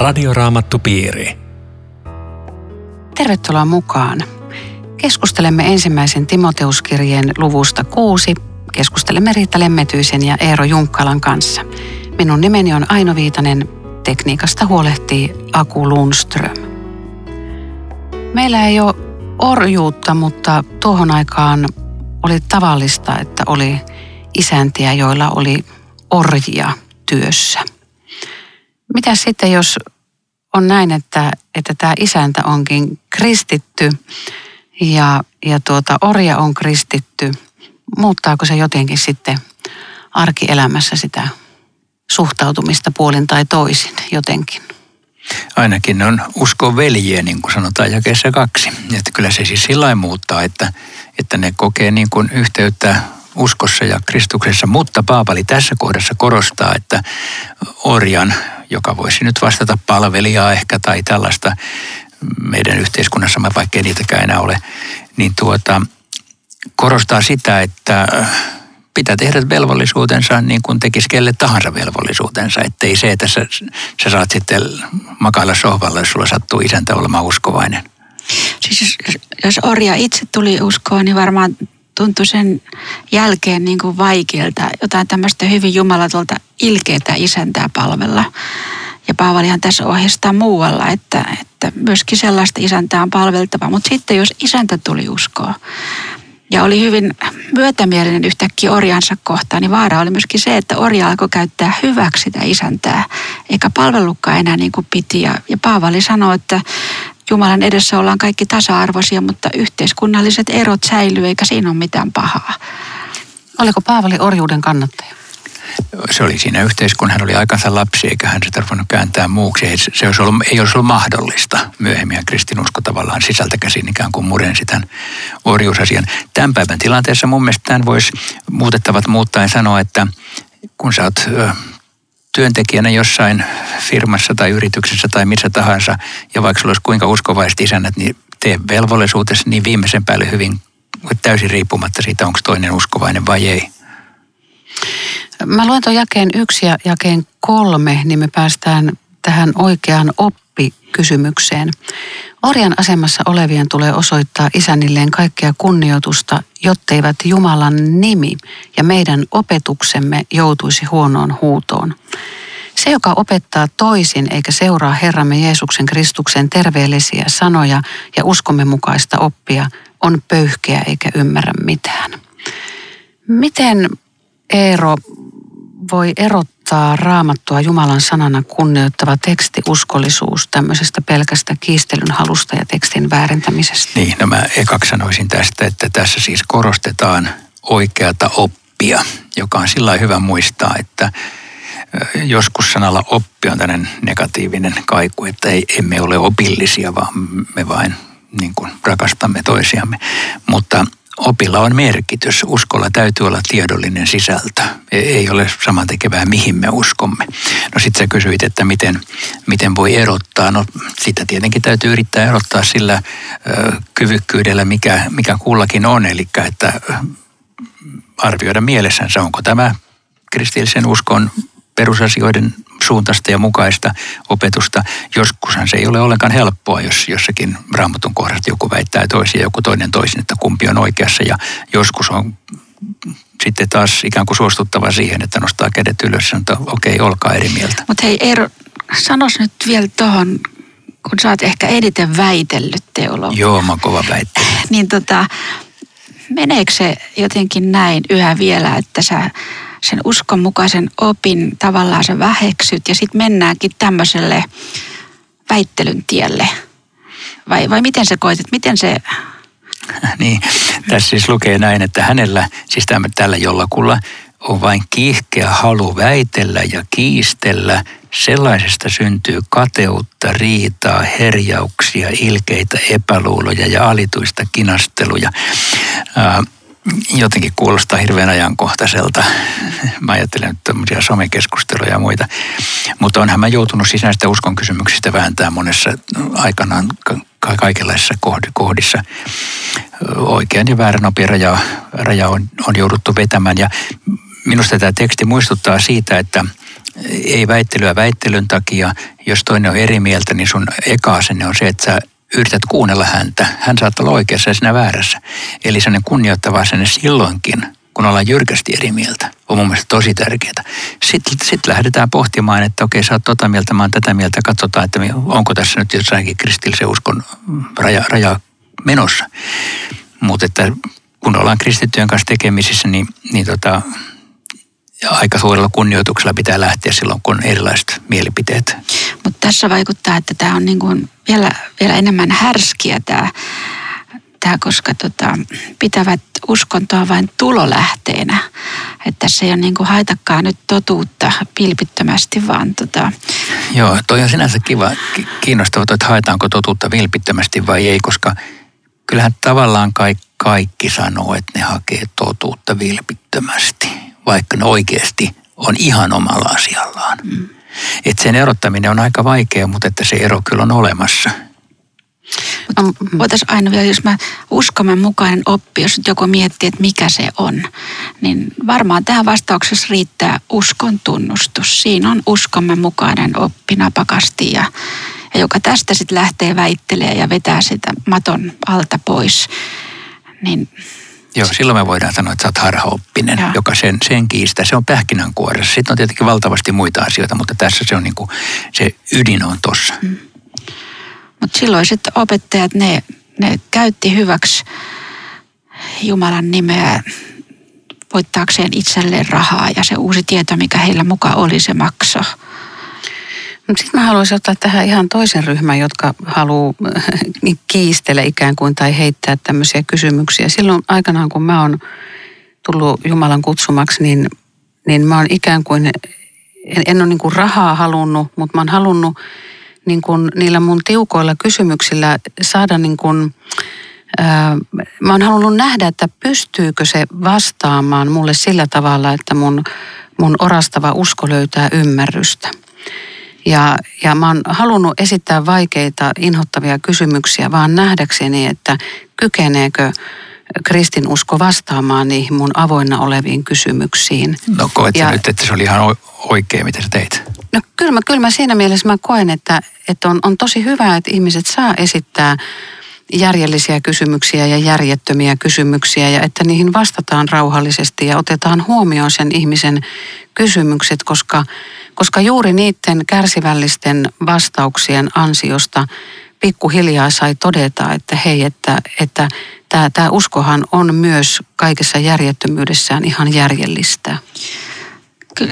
Radioraamattupiiri. Tervetuloa mukaan. Keskustelemme ensimmäisen Timoteuskirjeen luvusta kuusi. Keskustelemme Riitta Lemmetyisen ja Eero Junkkalan kanssa. Minun nimeni on Aino Viitanen. Tekniikasta huolehtii Aku Lundström. Meillä ei ole orjuutta, mutta tuohon aikaan oli tavallista, että oli isäntiä, joilla oli orjia työssä. Mitä sitten, jos on näin, että, että tämä isäntä onkin kristitty ja, ja tuota, orja on kristitty, muuttaako se jotenkin sitten arkielämässä sitä suhtautumista puolin tai toisin jotenkin? Ainakin on usko veljiä, niin kuin sanotaan jakeessa kaksi. Että kyllä se siis sillä muuttaa, että, että ne kokee niin kuin yhteyttä uskossa ja Kristuksessa, mutta Paapali tässä kohdassa korostaa, että orjan, joka voisi nyt vastata palvelijaa ehkä tai tällaista meidän yhteiskunnassa, vaikka niitäkään enää ole, niin tuota, korostaa sitä, että pitää tehdä velvollisuutensa niin kuin tekisi kelle tahansa velvollisuutensa. Että ei se, että sä, sä saat sitten makailla sohvalla, jos sulla sattuu isäntä olemaan uskovainen. Siis jos, jos orja itse tuli uskoon, niin varmaan tuntui sen jälkeen niin kuin vaikealta jotain tämmöistä hyvin jumalatolta ilkeitä isäntää palvella. Ja Paavalihan tässä ohjeistaa muualla, että, että myöskin sellaista isäntää on palveltava. Mutta sitten jos isäntä tuli uskoa ja oli hyvin myötämielinen yhtäkkiä orjansa kohtaan, niin vaara oli myöskin se, että orja alkoi käyttää hyväksi sitä isäntää, eikä palvellutkaan enää niin kuin piti. Ja, ja Paavali sanoi, että Jumalan edessä ollaan kaikki tasa-arvoisia, mutta yhteiskunnalliset erot säilyy eikä siinä ole mitään pahaa. Oliko Paavali orjuuden kannattaja? Se oli siinä yhteiskunnassa, hän oli aikansa lapsi eikä hän se tarvinnut kääntää muuksi. Se olisi ollut, ei olisi ollut mahdollista myöhemmin kristinusko tavallaan sisältä käsin ikään kuin murensi tämän orjuusasian. Tämän päivän tilanteessa mun mielestä tämän voisi muutettavat muuttaen sanoa, että kun sä oot työntekijänä jossain firmassa tai yrityksessä tai missä tahansa, ja vaikka sulla olisi kuinka uskovaiset isännät, niin tee velvollisuutesi niin viimeisen päälle hyvin täysin riippumatta siitä, onko toinen uskovainen vai ei. Mä luen tuon jakeen yksi ja jakeen kolme, niin me päästään tähän oikeaan oppikysymykseen. Orjan asemassa olevien tulee osoittaa isännilleen kaikkea kunnioitusta, jotteivät Jumalan nimi ja meidän opetuksemme joutuisi huonoon huutoon. Se, joka opettaa toisin eikä seuraa Herramme Jeesuksen Kristuksen terveellisiä sanoja ja uskomme mukaista oppia, on pöyhkeä eikä ymmärrä mitään. Miten Eero voi erottaa raamattua Jumalan sanana kunnioittava tekstiuskollisuus tämmöisestä pelkästä kiistelyn halusta ja tekstin väärentämisestä? Niin, no mä ekaksi sanoisin tästä, että tässä siis korostetaan oikeata oppia, joka on sillä hyvä muistaa, että joskus sanalla oppi on tämmöinen negatiivinen kaiku, että ei, emme ole opillisia, vaan me vain niin kuin rakastamme toisiamme. Mutta opilla on merkitys. Uskolla täytyy olla tiedollinen sisältö. E, ei ole samantekevää, mihin me uskomme. No sitten sä kysyit, että miten, miten voi erottaa. No sitä tietenkin täytyy yrittää erottaa sillä ö, kyvykkyydellä, mikä, mikä kullakin on. Eli että arvioida mielessänsä, onko tämä kristillisen uskon perusasioiden suuntaista ja mukaista opetusta. Joskushan se ei ole ollenkaan helppoa, jos jossakin raamatun kohdasta joku väittää toisia ja joku toinen toisin, että kumpi on oikeassa. Ja joskus on sitten taas ikään kuin suostuttava siihen, että nostaa kädet ylös ja sanoo, että okei, okay, olkaa eri mieltä. Mutta hei Eero, sanos nyt vielä tuohon, kun sä oot ehkä eniten väitellyt teologia. Joo, mä oon kova väittely. niin tota, meneekö se jotenkin näin yhä vielä, että sä sen uskonmukaisen opin tavallaan se väheksyt ja sitten mennäänkin tämmöiselle väittelyn tielle? Vai, vai miten se koetit, miten se... Niin, tässä siis lukee näin, että hänellä, siis tällä jollakulla, on vain kiihkeä halu väitellä ja kiistellä. Sellaisesta syntyy kateutta, riitaa, herjauksia, ilkeitä, epäluuloja ja alituista kinasteluja jotenkin kuulostaa hirveän ajankohtaiselta. Mä ajattelen nyt tämmöisiä somekeskusteluja ja muita. Mutta onhan mä joutunut siis näistä uskon kysymyksistä vääntää monessa aikanaan ka- kaikenlaisissa kohdissa. Oikean ja väärän opin raja, raja on, on jouduttu vetämään. Ja minusta tämä teksti muistuttaa siitä, että, ei väittelyä väittelyn takia. Jos toinen on eri mieltä, niin sun eka asenne on se, että sä yrität kuunnella häntä. Hän saattaa olla oikeassa ja sinä väärässä. Eli sellainen kunnioittava asenne silloinkin, kun ollaan jyrkästi eri mieltä, on mun mielestä tosi tärkeää. Sitten sit lähdetään pohtimaan, että okei, sä oot tota mieltä, mä oon tätä mieltä, katsotaan, että onko tässä nyt jossainkin kristillisen uskon raja, raja menossa. Mutta että kun ollaan kristittyjen kanssa tekemisissä, niin, niin tota, aika suurella kunnioituksella pitää lähteä silloin, kun on erilaiset mielipiteet. Mutta tässä vaikuttaa, että tämä on niin kuin vielä, vielä enemmän härskiä tämä, tämä koska tota, pitävät uskontoa vain tulolähteenä. Että se ei ole niin kuin haitakaan nyt totuutta pilpittömästi, vaan tota... Joo, toi on sinänsä kiva, kiinnostava, että haetaanko totuutta vilpittömästi vai ei, koska kyllähän tavallaan kaikki, kaikki sanoo, että ne hakee totuutta vilpittömästi, vaikka ne oikeasti on ihan omalla asiallaan. Mm. Että sen erottaminen on aika vaikea, mutta että se ero kyllä on olemassa. No, voitaisiin aina vielä, jos mä uskomme mukainen oppi, jos joku miettii, että mikä se on, niin varmaan tähän vastauksessa riittää uskon tunnustus. Siinä on uskomme mukainen oppi napakasti ja, ja joka tästä sitten lähtee väittelee ja vetää sitä maton alta pois. Niin Joo, silloin me voidaan sanoa, että sä oot harhaoppinen, ja. joka sen, sen kiistää. Se on pähkinänkuoressa. Sitten on tietenkin valtavasti muita asioita, mutta tässä se on niin kuin, se ydin on tossa. Mm. Mutta silloiset opettajat, ne, ne käytti hyväksi Jumalan nimeä voittaakseen itselleen rahaa ja se uusi tieto, mikä heillä mukaan oli, se makso. Sitten mä haluaisin ottaa tähän ihan toisen ryhmän, jotka haluaa kiistellä ikään kuin tai heittää tämmöisiä kysymyksiä. Silloin aikanaan, kun mä oon tullut Jumalan kutsumaksi, niin, niin mä oon ikään kuin, en, en ole niin kuin rahaa halunnut, mutta mä oon halunnut niin kuin niillä mun tiukoilla kysymyksillä saada niin kuin, ää, mä oon halunnut nähdä, että pystyykö se vastaamaan mulle sillä tavalla, että mun, mun orastava usko löytää ymmärrystä. Ja, ja mä oon halunnut esittää vaikeita, inhottavia kysymyksiä, vaan nähdäkseni, että kykeneekö kristinusko vastaamaan niihin mun avoinna oleviin kysymyksiin. No koet ja, nyt, että se oli ihan oikein, mitä sä teit? No kyllä mä, kyllä mä siinä mielessä mä koen, että, että on, on tosi hyvä, että ihmiset saa esittää järjellisiä kysymyksiä ja järjettömiä kysymyksiä ja että niihin vastataan rauhallisesti ja otetaan huomioon sen ihmisen kysymykset, koska, koska juuri niiden kärsivällisten vastauksien ansiosta pikkuhiljaa sai todeta, että hei, että, että tämä, tämä uskohan on myös kaikessa järjettömyydessään ihan järjellistä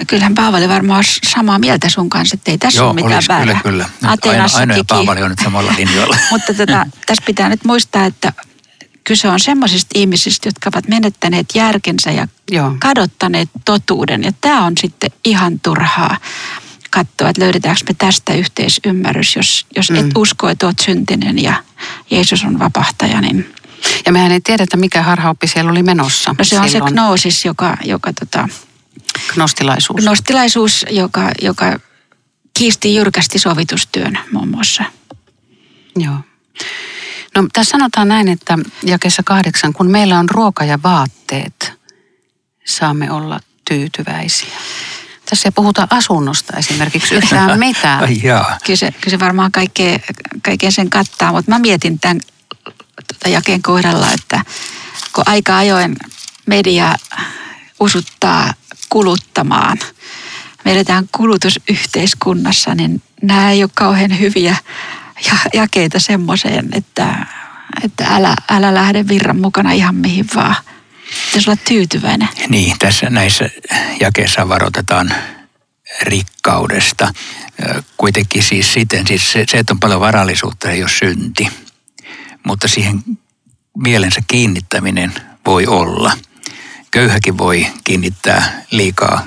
kyllähän Paavali varmaan samaa mieltä sun kanssa, että ei tässä Joo, ole mitään olisi, väärää. Kyllä, kyllä. Aina, aina Paavali on nyt samalla linjoilla. Mutta tota, tässä pitää nyt muistaa, että kyse on semmoisista ihmisistä, jotka ovat menettäneet järkensä ja Joo. kadottaneet totuuden. Ja tämä on sitten ihan turhaa katsoa, että löydetäänkö me tästä yhteisymmärrys, jos, jos mm. et usko, että olet syntinen ja Jeesus on vapahtaja, niin ja mehän ei tiedetä, mikä harhaoppi siellä oli menossa. No se silloin. on se knoosis, joka, joka tota, Gnostilaisuus. Gnostilaisuus, joka, joka kiisti jyrkästi sovitustyön muun muassa. Joo. No tässä sanotaan näin, että jakessa kahdeksan, kun meillä on ruoka ja vaatteet, saamme olla tyytyväisiä. Tässä ei puhuta asunnosta esimerkiksi yhtään mitään. Kyllä, se, kyllä se varmaan kaikkea, kaiken sen kattaa, mutta mä mietin tämän tuota jakeen kohdalla, että kun aika ajoin media usuttaa kuluttamaan. Me eletään kulutusyhteiskunnassa, niin nämä ei ole kauhean hyviä jakeita semmoiseen, että, että älä, älä lähde virran mukana ihan mihin vaan. Pitäisi olla tyytyväinen. Niin, tässä näissä jakeissa varoitetaan rikkaudesta. Kuitenkin siis siten, siis se, se että on paljon varallisuutta ei ole synti, mutta siihen mielensä kiinnittäminen voi olla – köyhäkin voi kiinnittää liikaa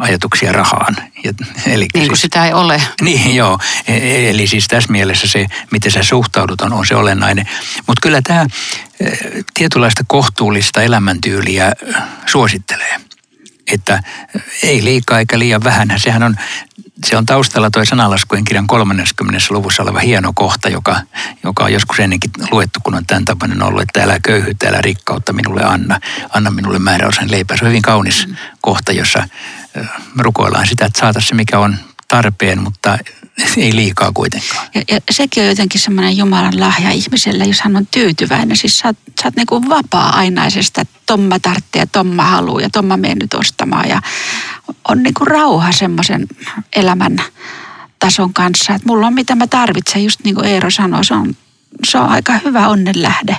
ajatuksia rahaan. Ja, eli niin kuin siis, sitä ei ole. Niin, joo. E, e, eli siis tässä mielessä se, miten sä suhtaudut, on, on se olennainen. Mutta kyllä tämä e, tietynlaista kohtuullista elämäntyyliä suosittelee. Että ei liikaa eikä liian vähän. Sehän on se on taustalla toi sanalaskujen kirjan 30. luvussa oleva hieno kohta, joka, joka on joskus ennenkin luettu, kun on tämän tapainen ollut, että älä köyhyyttä, älä rikkautta minulle anna, anna minulle määräosan leipää. Se on hyvin kaunis mm. kohta, jossa rukoillaan sitä, että saataisiin se mikä on tarpeen, mutta ei liikaa kuitenkaan. Ja, ja sekin on jotenkin semmoinen Jumalan lahja ihmiselle, jos hän on tyytyväinen. Siis sä oot, sä oot niin vapaa-ainaisesta, että tomma tarvitsee ja tomma haluu ja tomma mene nyt ostamaan. Ja on niin kuin rauha semmoisen elämän tason kanssa, että mulla on mitä mä tarvitsen, just niin kuin Eero sanoi, se on, se on aika hyvä onnen lähde,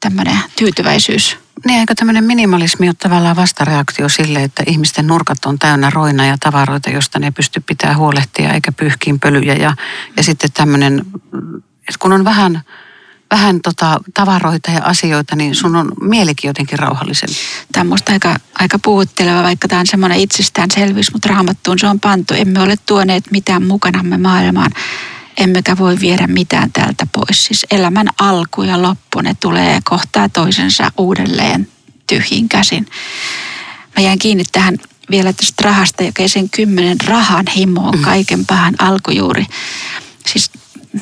tämmöinen tyytyväisyys. Niin, eikö tämmöinen minimalismi ole tavallaan vastareaktio sille, että ihmisten nurkat on täynnä roina ja tavaroita, josta ne pysty pitää huolehtia eikä pyyhkiin pölyjä. Ja, ja sitten tämmöinen, että kun on vähän, vähän tota tavaroita ja asioita, niin sun on mielikin jotenkin rauhallisempi. Tämä on aika, aika puhutteleva, vaikka tämä on semmoinen itsestäänselvyys, mutta raamattuun se on pantu. Emme ole tuoneet mitään mukanamme maailmaan emmekä voi viedä mitään täältä pois. Siis elämän alku ja loppu, ne tulee kohtaa toisensa uudelleen tyhjin käsin. Mä jäin kiinni tähän vielä tästä rahasta, joka sen kymmenen rahan himoon, kaiken pahan alkujuuri. Siis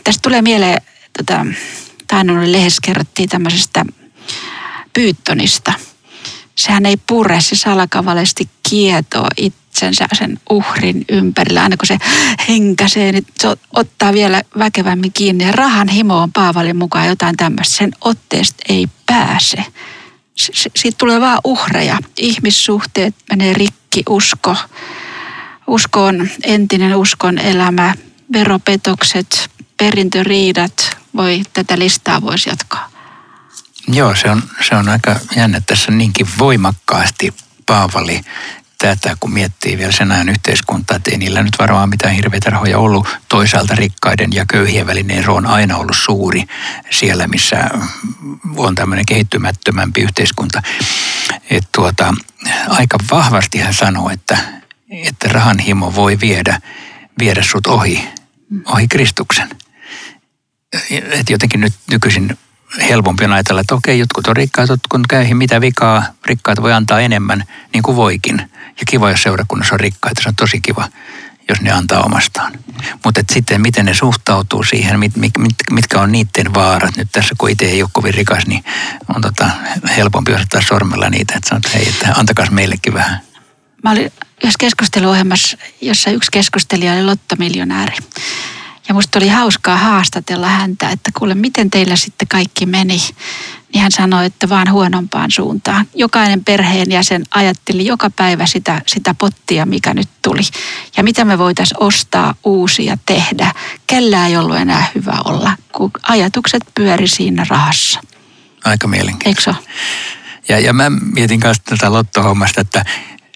tästä tulee mieleen, tota, Tainonen lehdessä kerrottiin tämmöisestä pyyttonista. Sehän ei pure, se salakavalesti kietoo it, itsensä sen uhrin ympärillä. Aina kun se henkäsee, niin se ottaa vielä väkevämmin kiinni. Ja rahan himo on Paavalin mukaan jotain tämmöistä. Sen otteesta ei pääse. Siitä tulee vaan uhreja. Ihmissuhteet menee rikki, usko. Usko on entinen uskon elämä, veropetokset, perintöriidat. Voi, tätä listaa voisi jatkaa. Joo, se on, se on aika jännä. Tässä niinkin voimakkaasti Paavali tätä, kun miettii vielä sen ajan yhteiskuntaa, että ei niillä nyt varmaan mitään hirveitä rahoja ollut. Toisaalta rikkaiden ja köyhien välinen ero on aina ollut suuri siellä, missä on tämmöinen kehittymättömämpi yhteiskunta. Et tuota, aika vahvasti hän sanoo, että, että rahan himo voi viedä, viedä sut ohi, ohi Kristuksen. Et jotenkin nyt nykyisin helpompi on ajatella, että okei, jotkut on rikkaat, kun käy mitä vikaa, rikkaat voi antaa enemmän, niin kuin voikin. Ja kiva, jos seurakunnassa on rikkaita, se on tosi kiva, jos ne antaa omastaan. Mutta sitten miten ne suhtautuu siihen, mit, mit, mitkä on niiden vaarat. Nyt tässä kun itse ei ole kovin rikas, niin on tota helpompi osoittaa sormella niitä, että sanot, hei, että antakas meillekin vähän. Mä olin yhdessä keskusteluohjelmassa, jossa yksi keskustelija oli lottomiljonääri. Ja musta oli hauskaa haastatella häntä, että kuule, miten teillä sitten kaikki meni niin hän sanoi, että vaan huonompaan suuntaan. Jokainen perheenjäsen ajatteli joka päivä sitä, sitä pottia, mikä nyt tuli. Ja mitä me voitaisiin ostaa uusia tehdä. Kellään ei ollut enää hyvä olla, kun ajatukset pyöri siinä rahassa. Aika mielenkiintoista. Eikö Ja, ja mä mietin kanssa tätä lottohommasta, että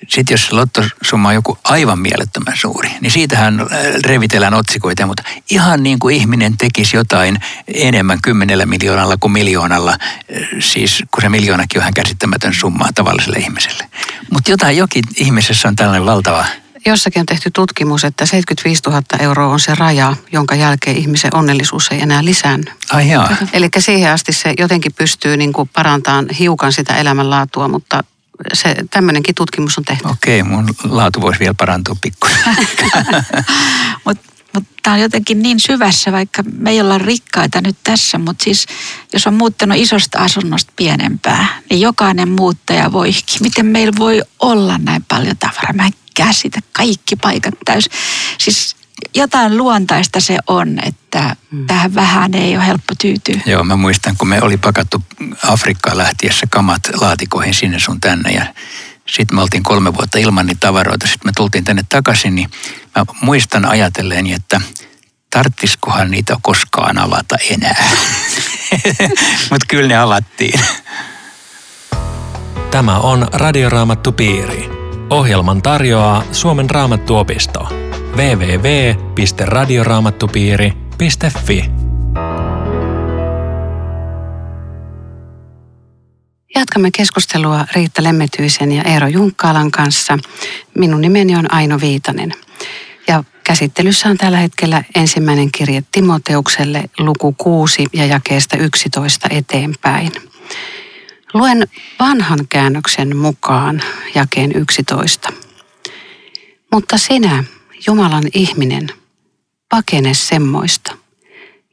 sitten jos lottosumma on joku aivan mielettömän suuri, niin siitähän äh, revitellään otsikoita, mutta ihan niin kuin ihminen tekisi jotain enemmän kymmenellä miljoonalla kuin miljoonalla, äh, siis kun se miljoonakin on ihan käsittämätön summa tavalliselle ihmiselle. Mutta jotain jokin ihmisessä on tällainen valtava Jossakin on tehty tutkimus, että 75 000 euroa on se raja, jonka jälkeen ihmisen onnellisuus ei enää lisäänny. Ai Eli siihen asti se jotenkin pystyy niin kuin parantamaan hiukan sitä elämänlaatua, mutta se tämmöinenkin tutkimus on tehty. Okei, mun laatu voisi vielä parantua pikkuisen. mutta mut tämä on jotenkin niin syvässä, vaikka me ei olla rikkaita nyt tässä, mutta siis jos on muuttanut isosta asunnosta pienempää, niin jokainen muuttaja voi, miten meillä voi olla näin paljon tavaraa. Mä en käsitä kaikki paikat täys. Siis jotain luontaista se on, että mm. tähän vähän ei ole helppo tyytyä. Joo, mä muistan, kun me oli pakattu Afrikkaan lähtiessä kamat laatikoihin sinne sun tänne ja sitten me oltiin kolme vuotta ilman niitä tavaroita. Sitten me tultiin tänne takaisin, niin mä muistan ajatelleeni, että tarttiskohan niitä koskaan avata enää. Mutta kyllä ne avattiin. Tämä on Radioraamattu Piiri. Ohjelman tarjoaa Suomen Raamattuopisto www.radioraamattupiiri.fi. Jatkamme keskustelua Riitta Lemmetyisen ja Eero Junkkaalan kanssa. Minun nimeni on Aino Viitanen. Ja käsittelyssä on tällä hetkellä ensimmäinen kirje Timoteukselle luku 6 ja jakeesta 11 eteenpäin. Luen vanhan käännöksen mukaan jakeen 11. Mutta sinä, Jumalan ihminen, pakene semmoista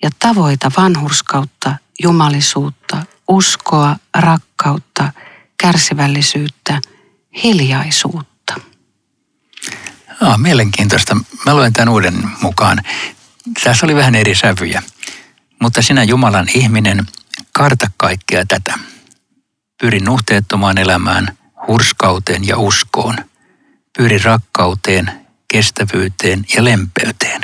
ja tavoita vanhurskautta, jumalisuutta, uskoa, rakkautta, kärsivällisyyttä, hiljaisuutta. Oh, mielenkiintoista. Mä luen tämän uuden mukaan. Tässä oli vähän eri sävyjä. Mutta sinä Jumalan ihminen, karta kaikkea tätä. Pyri nuhteettomaan elämään, hurskauteen ja uskoon. Pyri rakkauteen, kestävyyteen ja lempeyteen.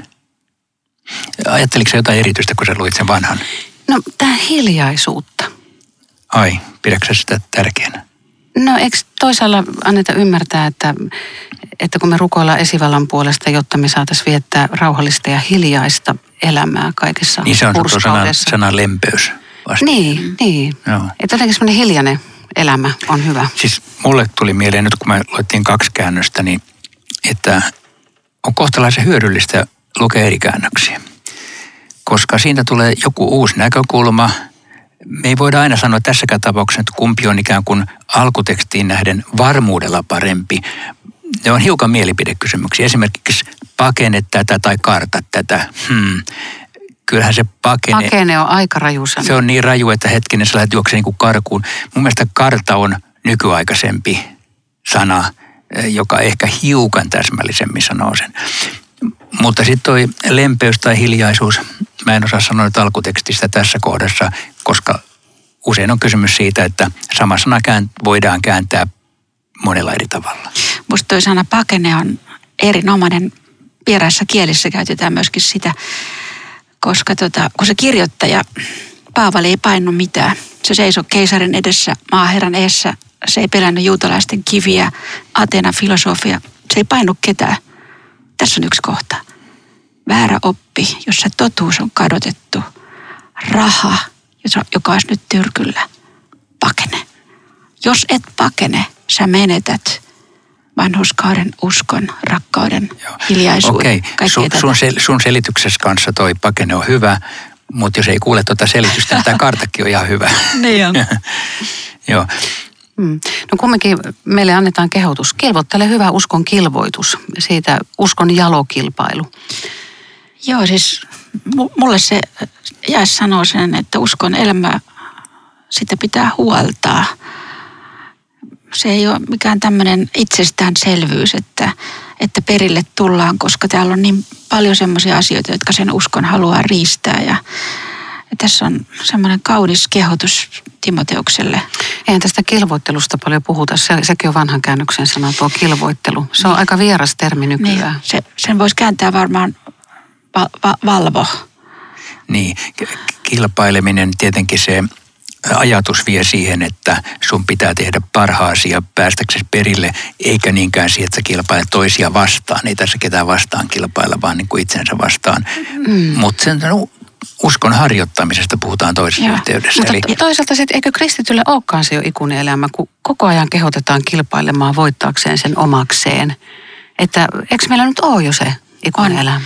Ajatteliko jotain erityistä, kun sä luit sen vanhan? No, tämä hiljaisuutta. Ai, pidätkö sitä tärkeänä? No eikö toisaalla anneta ymmärtää, että, että kun me rukoillaan esivallan puolesta, jotta me saataisiin viettää rauhallista ja hiljaista elämää kaikessa Niin se on sana, sana lempeys. Vasta. Niin, niin. Joo. Että jotenkin semmoinen hiljainen elämä on hyvä. Siis mulle tuli mieleen nyt, kun me luettiin kaksi käännöstä, niin että on kohtalaisen hyödyllistä lukea eri käännöksiä. Koska siitä tulee joku uusi näkökulma. Me ei voida aina sanoa tässäkään tapauksessa, että kumpi on ikään kuin alkutekstiin nähden varmuudella parempi. Ne on hiukan mielipidekysymyksiä. Esimerkiksi pakene tätä tai karta tätä. Hmm. Kyllähän se pakene... Pakene on aika raju sana. Se on niin raju, että hetkinen sä lähdet juoksemaan niin karkuun. Mun mielestä karta on nykyaikaisempi sana, joka ehkä hiukan täsmällisemmin sanoo sen. Mutta sitten toi lempeys tai hiljaisuus, mä en osaa sanoa nyt alkutekstistä tässä kohdassa, koska usein on kysymys siitä, että sama sana voidaan kääntää monella eri tavalla. Musta toi sana pakene on erinomainen. Vieraissa kielissä käytetään myöskin sitä, koska tota, kun se kirjoittaja, Paavali ei painu mitään. Se seisoi keisarin edessä, maaherran eessä. Se ei pelännyt juutalaisten kiviä, Atena filosofia. Se ei painu ketään. Tässä on yksi kohta. Väärä oppi, jossa totuus on kadotettu. Raha, joka olisi nyt tyrkyllä. Pakene. Jos et pakene, sä menetät vanhuskauden, uskon, rakkauden, hiljaisuuden. Okei, kaikkea sun, sun, sel, sun selityksessä kanssa toi pakene on hyvä, mutta jos ei kuule tuota selitystä, niin tämä kartakin on ihan hyvä. Niin on. Joo. Mm. No kumminkin meille annetaan kehotus. Kilvoittele hyvä uskon kilvoitus. Siitä uskon jalokilpailu. Joo, siis mu- mulle se jäi sanoo sen, että uskon elämä, sitä pitää huoltaa. Se ei ole mikään tämmöinen itsestäänselvyys, että, että perille tullaan, koska täällä on niin paljon semmoisia asioita, jotka sen uskon haluaa riistää. Ja, ja tässä on semmoinen kaunis kehotus Timoteukselle. Eihän tästä kilvoittelusta paljon puhuta. Se, sekin on vanhan käännöksen sana, tuo kilvoittelu. Se on aika vieras termi Niin, nykyään. se, sen voisi kääntää varmaan va, va, valvo. Niin, kilpaileminen tietenkin se ajatus vie siihen, että sun pitää tehdä parhaasi ja päästäksesi perille, eikä niinkään siihen, että sä kilpailet toisia vastaan. Ei tässä ketään vastaan kilpailla, vaan niin kuin itsensä vastaan. Mm. Mutta sen no, uskon harjoittamisesta puhutaan toisessa Joo, yhteydessä. Mutta Eli, toisaalta sitten eikö kristitylle olekaan se jo ikuinen elämä, kun koko ajan kehotetaan kilpailemaan voittaakseen sen omakseen. Että eikö meillä nyt ole jo se ikuinen On. elämä?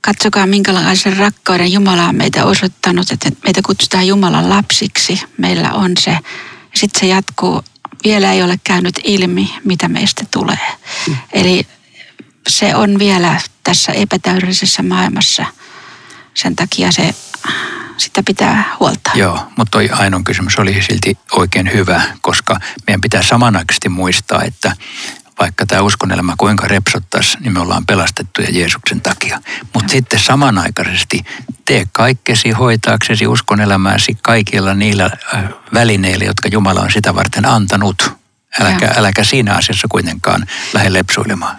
Katsokaa, minkälaisen rakkauden Jumala on meitä osoittanut, että meitä kutsutaan Jumalan lapsiksi. Meillä on se. Ja sitten se jatkuu. Vielä ei ole käynyt ilmi, mitä meistä tulee. Mm. Eli se on vielä tässä epätäydellisessä maailmassa. Sen takia se, sitä pitää huoltaa. Joo, mutta toi Ainon kysymys oli silti oikein hyvä, koska meidän pitää samanaikaisesti muistaa, että vaikka tämä uskonelämä kuinka repsottaisi, niin me ollaan pelastettuja Jeesuksen takia. Mutta sitten samanaikaisesti tee kaikkesi hoitaaksesi uskonelämääsi kaikilla niillä äh, välineillä, jotka Jumala on sitä varten antanut. Äläkä, äläkä siinä asiassa kuitenkaan lähde lepsuilemaan.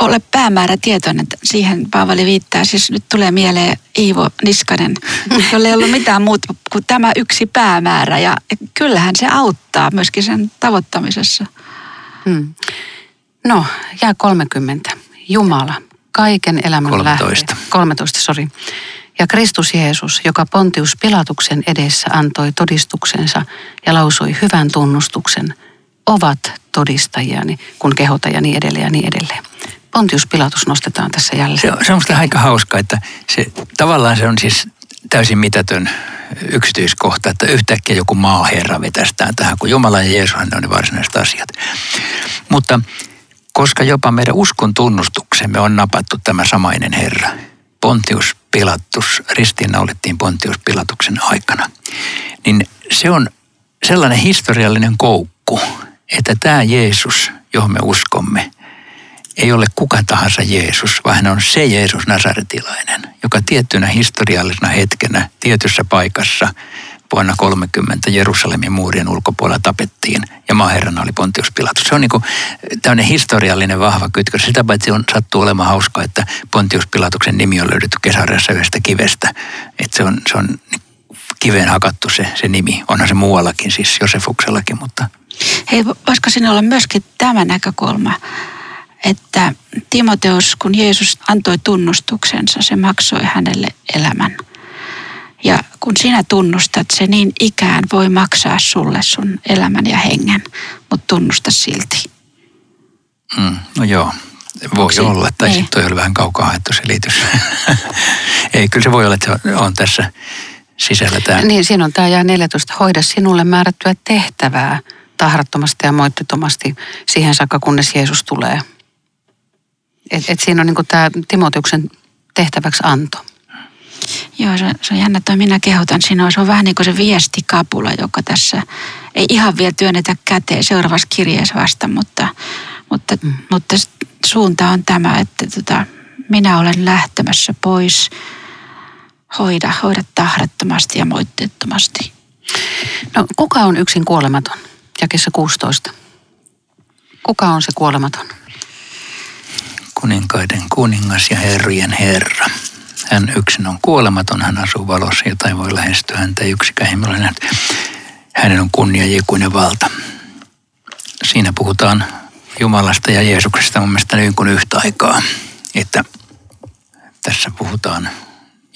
Ole päämäärä tietoinen, että siihen Paavali viittaa. Siis nyt tulee mieleen Iivo Niskanen, jolla ei ollut mitään muuta kuin tämä yksi päämäärä. Ja kyllähän se auttaa myöskin sen tavoittamisessa. Hmm. No, jää 30. Jumala, kaiken elämän 13. lähde. 13, sori. Ja Kristus Jeesus, joka Pontius Pilatuksen edessä antoi todistuksensa ja lausui hyvän tunnustuksen, ovat todistajiani, kun kehota ja niin edelleen ja niin edelleen. Pontius Pilatus nostetaan tässä jälleen. Se on, se on aika hauska, että se, tavallaan se on siis täysin mitätön yksityiskohta, että yhtäkkiä joku maaherra vetästään tähän, kun Jumala ja Jeesushan ne on ne varsinaiset asiat. Mutta koska jopa meidän uskon tunnustuksemme on napattu tämä samainen Herra. Pontius Pilatus, ristiinnaulittiin Pontius Pilatuksen aikana. Niin se on sellainen historiallinen koukku, että tämä Jeesus, johon me uskomme, ei ole kuka tahansa Jeesus, vaan hän on se Jeesus Nasaretilainen, joka tiettynä historiallisena hetkenä tietyssä paikassa vuonna 30 Jerusalemin muurien ulkopuolella tapettiin ja maaherrana oli Pontius Pilatus. Se on niin tämmöinen historiallinen vahva kytkös. Sitä paitsi on, sattuu olemaan hauskaa, että Pontius Pilatuksen nimi on löydetty kesäreessä yhdestä kivestä. Että se on, se on kiveen hakattu se, se nimi. Onhan se muuallakin, siis Josefuksellakin, mutta... Hei, voisiko sinne olla myöskin tämä näkökulma, että Timoteus, kun Jeesus antoi tunnustuksensa, se maksoi hänelle elämän. Ja kun sinä tunnustat, se niin ikään voi maksaa sulle sun elämän ja hengen, mutta tunnusta silti. Mm, no joo, voi Onko olla. Tai sitten toi oli vähän kaukaa haettu selitys. Ei, kyllä se voi olla, että se on tässä sisällä tämä. Niin, siinä on tämä jää 14. Hoida sinulle määrättyä tehtävää tahrattomasti ja moittetomasti siihen saakka, kunnes Jeesus tulee. Et, et siinä on niin tämä Timoteuksen tehtäväksi anto. Joo, se, se on jännä, että minä kehotan sinua. Se on vähän niin kuin se viestikapula, joka tässä ei ihan vielä työnnetä käteen seuraavassa kirjeessä vasta, mutta, mutta, mm. mutta suunta on tämä, että tota, minä olen lähtemässä pois. Hoida, hoida tahrattomasti ja moitteettomasti. No, kuka on yksin kuolematon? Jakessa 16. Kuka on se kuolematon? Kuninkaiden kuningas ja herrien herra. Hän yksin on kuolematon, hän asuu valossa, jota ei voi lähestyä häntä yksikään nähnyt. Hänen on kunnia ja ikuinen valta. Siinä puhutaan Jumalasta ja Jeesuksesta mun mielestä niin kuin yhtä aikaa. Että tässä puhutaan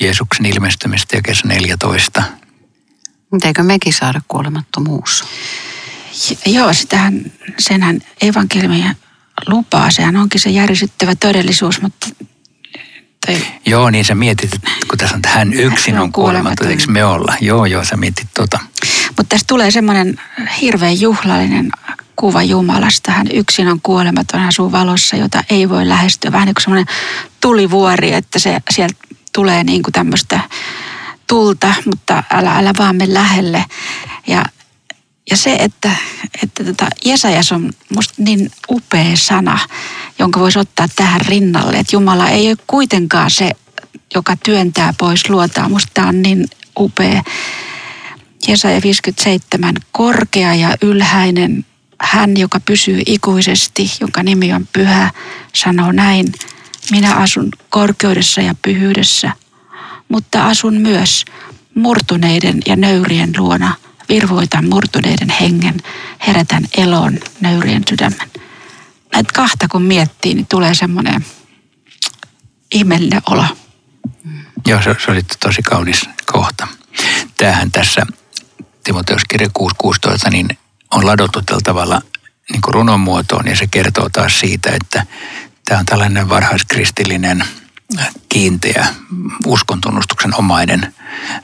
Jeesuksen ilmestymistä ja kesä 14. Eikö mekin saada kuolemattomuus? Joo, sitähän, senhän evankeliumia lupaa. Sehän onkin se järisyttävä todellisuus, mutta tai... Joo, niin sä mietit, kun tässä on, hän yksin on kuolematon, eikö me olla? Joo, joo, sä mietit tota. Mutta tässä tulee semmoinen hirveän juhlallinen kuva Jumalasta. Hän yksin on kuolematon, hän asuu valossa, jota ei voi lähestyä. Vähän niin kuin semmoinen tulivuori, että se sieltä tulee niin kuin tämmöistä tulta, mutta älä, älä vaan me lähelle. Ja, ja se, että, että tota Jesajas on musta niin upea sana, jonka voisi ottaa tähän rinnalle. Että Jumala ei ole kuitenkaan se, joka työntää pois luotaan. Musta tämä on niin upea. Jesaja 57, korkea ja ylhäinen hän, joka pysyy ikuisesti, jonka nimi on pyhä, sanoo näin, minä asun korkeudessa ja pyhyydessä, mutta asun myös murtuneiden ja nöyrien luona, virvoitan murtuneiden hengen, herätän elon nöyrien sydämen näitä kahta kun miettii, niin tulee semmoinen ihmeellinen olo. Joo, se, se oli tosi kaunis kohta. Tämähän tässä Timoteuskirja 6.16 niin on ladottu tällä tavalla niin runon muotoon ja se kertoo taas siitä, että tämä on tällainen varhaiskristillinen kiinteä uskontunnustuksen omainen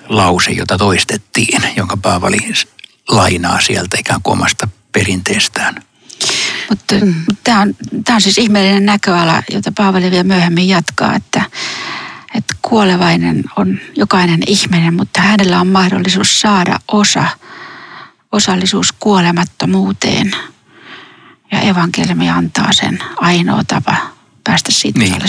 lause, jota toistettiin, jonka Paavali lainaa sieltä ikään kuin omasta perinteestään. Mutta mm. tämä on, tämä on siis ihmeellinen näköala, jota Paavali vielä myöhemmin jatkaa, että, että kuolevainen on jokainen ihminen, mutta hänellä on mahdollisuus saada osa, osallisuus kuolemattomuuteen. Ja evankeliumi antaa sen ainoa tapa päästä siitä niin.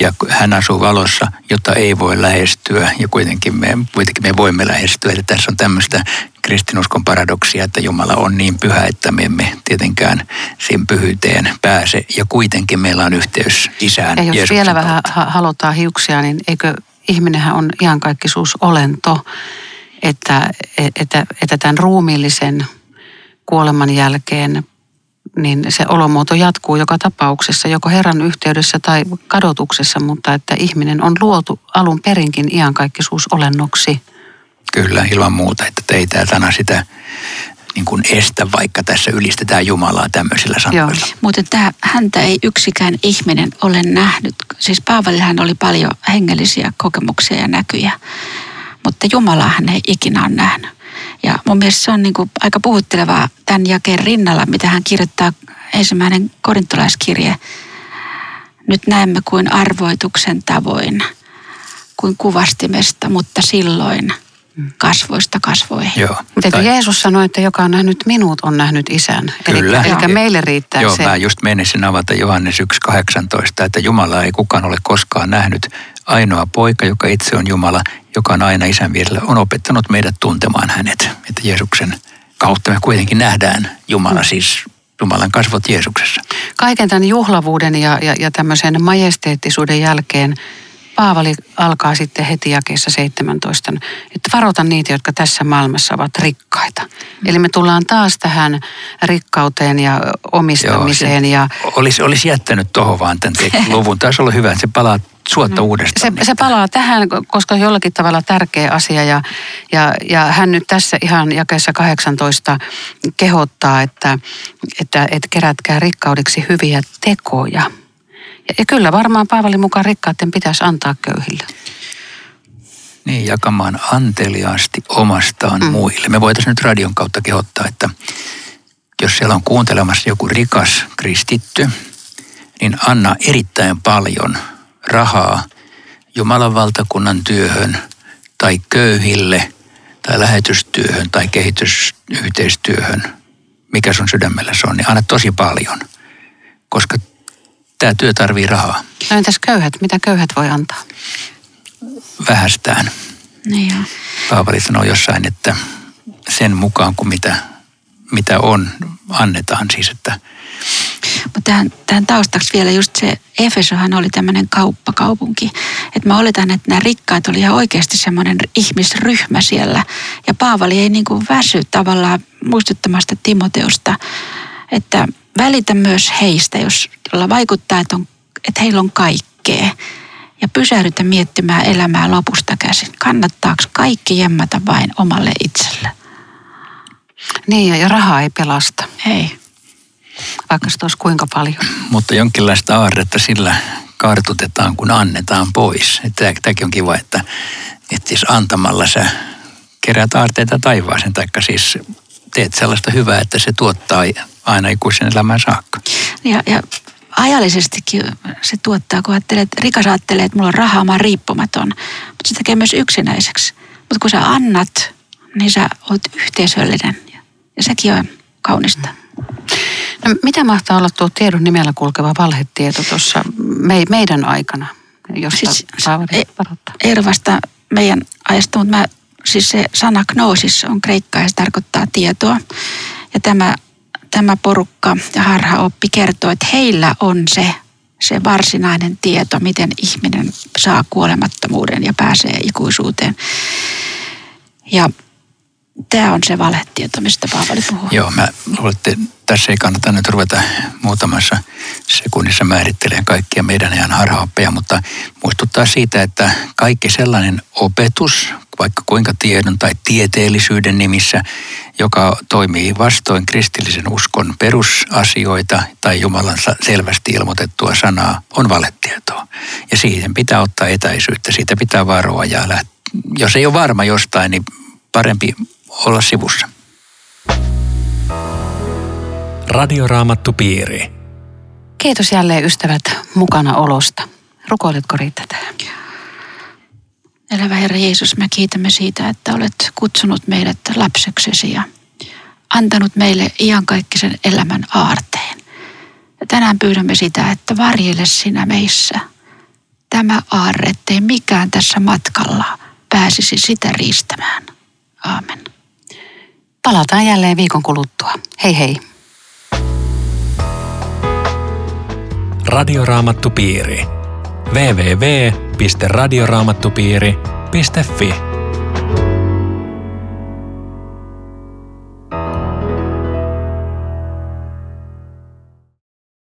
Ja hän asuu valossa, jota ei voi lähestyä ja kuitenkin me, kuitenkin me voimme lähestyä. Eli tässä on tämmöistä kristinuskon paradoksia, että Jumala on niin pyhä, että me emme tietenkään sen pyhyyteen pääse. Ja kuitenkin meillä on yhteys isään. Ja jos Jeesuksen vielä kautta. vähän halutaan hiuksia, niin eikö ihminenhän on iankaikkisuus olento, että, että, että tämän ruumiillisen kuoleman jälkeen niin se olomuoto jatkuu joka tapauksessa, joko Herran yhteydessä tai kadotuksessa, mutta että ihminen on luotu alun perinkin iankaikkisuusolennoksi. Kyllä, ilman muuta, että ei tämä sana sitä niin kuin estä, vaikka tässä ylistetään Jumalaa tämmöisillä sanoilla. Joo, mutta tämä, häntä ei yksikään ihminen ole nähnyt. Siis Paavalillahan oli paljon hengellisiä kokemuksia ja näkyjä, mutta Jumalaa hän ei ikinä ole nähnyt. Ja mun mielestä se on niin kuin aika puhuttelevaa tämän jakeen rinnalla, mitä hän kirjoittaa ensimmäinen korintolaiskirje. Nyt näemme kuin arvoituksen tavoin, kuin kuvastimesta, mutta silloin kasvoista kasvoihin. Joo. Mutta tai... Jeesus sanoi, että joka on nähnyt minut, on nähnyt isän. Kyllä. Eli, eli meille riittää Joo, se. mä just menisin avata Johannes 1.18, että Jumala ei kukaan ole koskaan nähnyt. Ainoa poika, joka itse on Jumala, joka on aina isän vierellä, on opettanut meidät tuntemaan hänet. Että Jeesuksen kautta me kuitenkin nähdään Jumala, mm. siis Jumalan kasvot Jeesuksessa. Kaiken tämän juhlavuuden ja, ja, ja tämmöisen majesteettisuuden jälkeen Paavali alkaa sitten heti jakeessa 17, että varoita niitä, jotka tässä maailmassa ovat rikkaita. Mm. Eli me tullaan taas tähän rikkauteen ja omistamiseen. Joo, ja... Olisi, olisi jättänyt tuohon vaan tämän luvun. Taisi olla hyvä, että se palaa suotta mm. uudestaan. Se, se palaa tähän, koska jollakin tavalla tärkeä asia ja, ja, ja hän nyt tässä ihan jakeessa 18 kehottaa, että, että, että kerätkää rikkaudeksi hyviä tekoja. Ja, kyllä varmaan Paavalin mukaan rikkaiden pitäisi antaa köyhille. Niin, jakamaan anteliaasti omastaan mm. muille. Me voitaisiin nyt radion kautta kehottaa, että jos siellä on kuuntelemassa joku rikas kristitty, niin anna erittäin paljon rahaa Jumalan valtakunnan työhön tai köyhille tai lähetystyöhön tai kehitysyhteistyöhön, mikä sun sydämellä se on, niin anna tosi paljon, koska tämä työ tarvii rahaa. No entäs köyhät? Mitä köyhät voi antaa? Vähästään. Niin jo. Paavali sanoo jossain, että sen mukaan kuin mitä, mitä on, annetaan siis, että mutta tähän, tähän taustaksi vielä just se, Efesohan oli tämmöinen kauppakaupunki. Että mä oletan, että nämä rikkaat oli ihan oikeasti semmoinen ihmisryhmä siellä. Ja Paavali ei niin kuin väsy tavallaan muistuttamasta Timoteusta, että välitä myös heistä, jos jolla vaikuttaa, että, on, että heillä on kaikkea. Ja pysähdytä miettimään elämää lopusta käsin. Kannattaako kaikki jemmata vain omalle itselle? Niin, ja rahaa ei pelasta. Ei. Vaikka se olisi kuinka paljon. Mutta jonkinlaista aarretta sillä kartutetaan, kun annetaan pois. Että tämäkin on kiva, että, että siis antamalla sä kerät aarteita taivaaseen, taikka siis teet sellaista hyvää, että se tuottaa aina ikuisen elämän saakka. Ja, ja ajallisestikin se tuottaa, kun ajattelet, rikas ajattelee, että mulla on rahaa, mä oon riippumaton. Mutta se tekee myös yksinäiseksi. Mutta kun sä annat, niin sä oot yhteisöllinen. Ja sekin on kaunista. No, mitä mahtaa olla tuo tiedon nimellä kulkeva valhetieto tuossa me, meidän aikana, josta siis, ei, ei vasta meidän ajasta, mutta mä, siis se sana knoosis on kreikkaa ja se tarkoittaa tietoa. Ja tämä tämä porukka ja harhaoppi kertoo, että heillä on se, se varsinainen tieto, miten ihminen saa kuolemattomuuden ja pääsee ikuisuuteen. Ja tämä on se valetieto, mistä Paavali puhuu. Joo, mä luulen, että tässä ei kannata nyt ruveta muutamassa sekunnissa määrittelemään kaikkia meidän ajan harhaoppeja, mutta muistuttaa siitä, että kaikki sellainen opetus, vaikka kuinka tiedon tai tieteellisyyden nimissä, joka toimii vastoin kristillisen uskon perusasioita tai Jumalan selvästi ilmoitettua sanaa, on valetietoa. Ja siihen pitää ottaa etäisyyttä, siitä pitää varoa ja lähteä. Jos ei ole varma jostain, niin parempi olla sivussa. Radioraamattupiiri. Kiitos jälleen ystävät mukana olosta. Rukoiletko Riitta tähän? Elävä Herra Jeesus, me kiitämme siitä, että olet kutsunut meidät lapseksesi ja antanut meille iankaikkisen elämän aarteen. Ja tänään pyydämme sitä, että varjele sinä meissä tämä aarre, ettei mikään tässä matkalla pääsisi sitä riistämään. Aamen. Palataan jälleen viikon kuluttua. Hei hei. Radioraamattupiiri. www.radioraamattupiiri.fi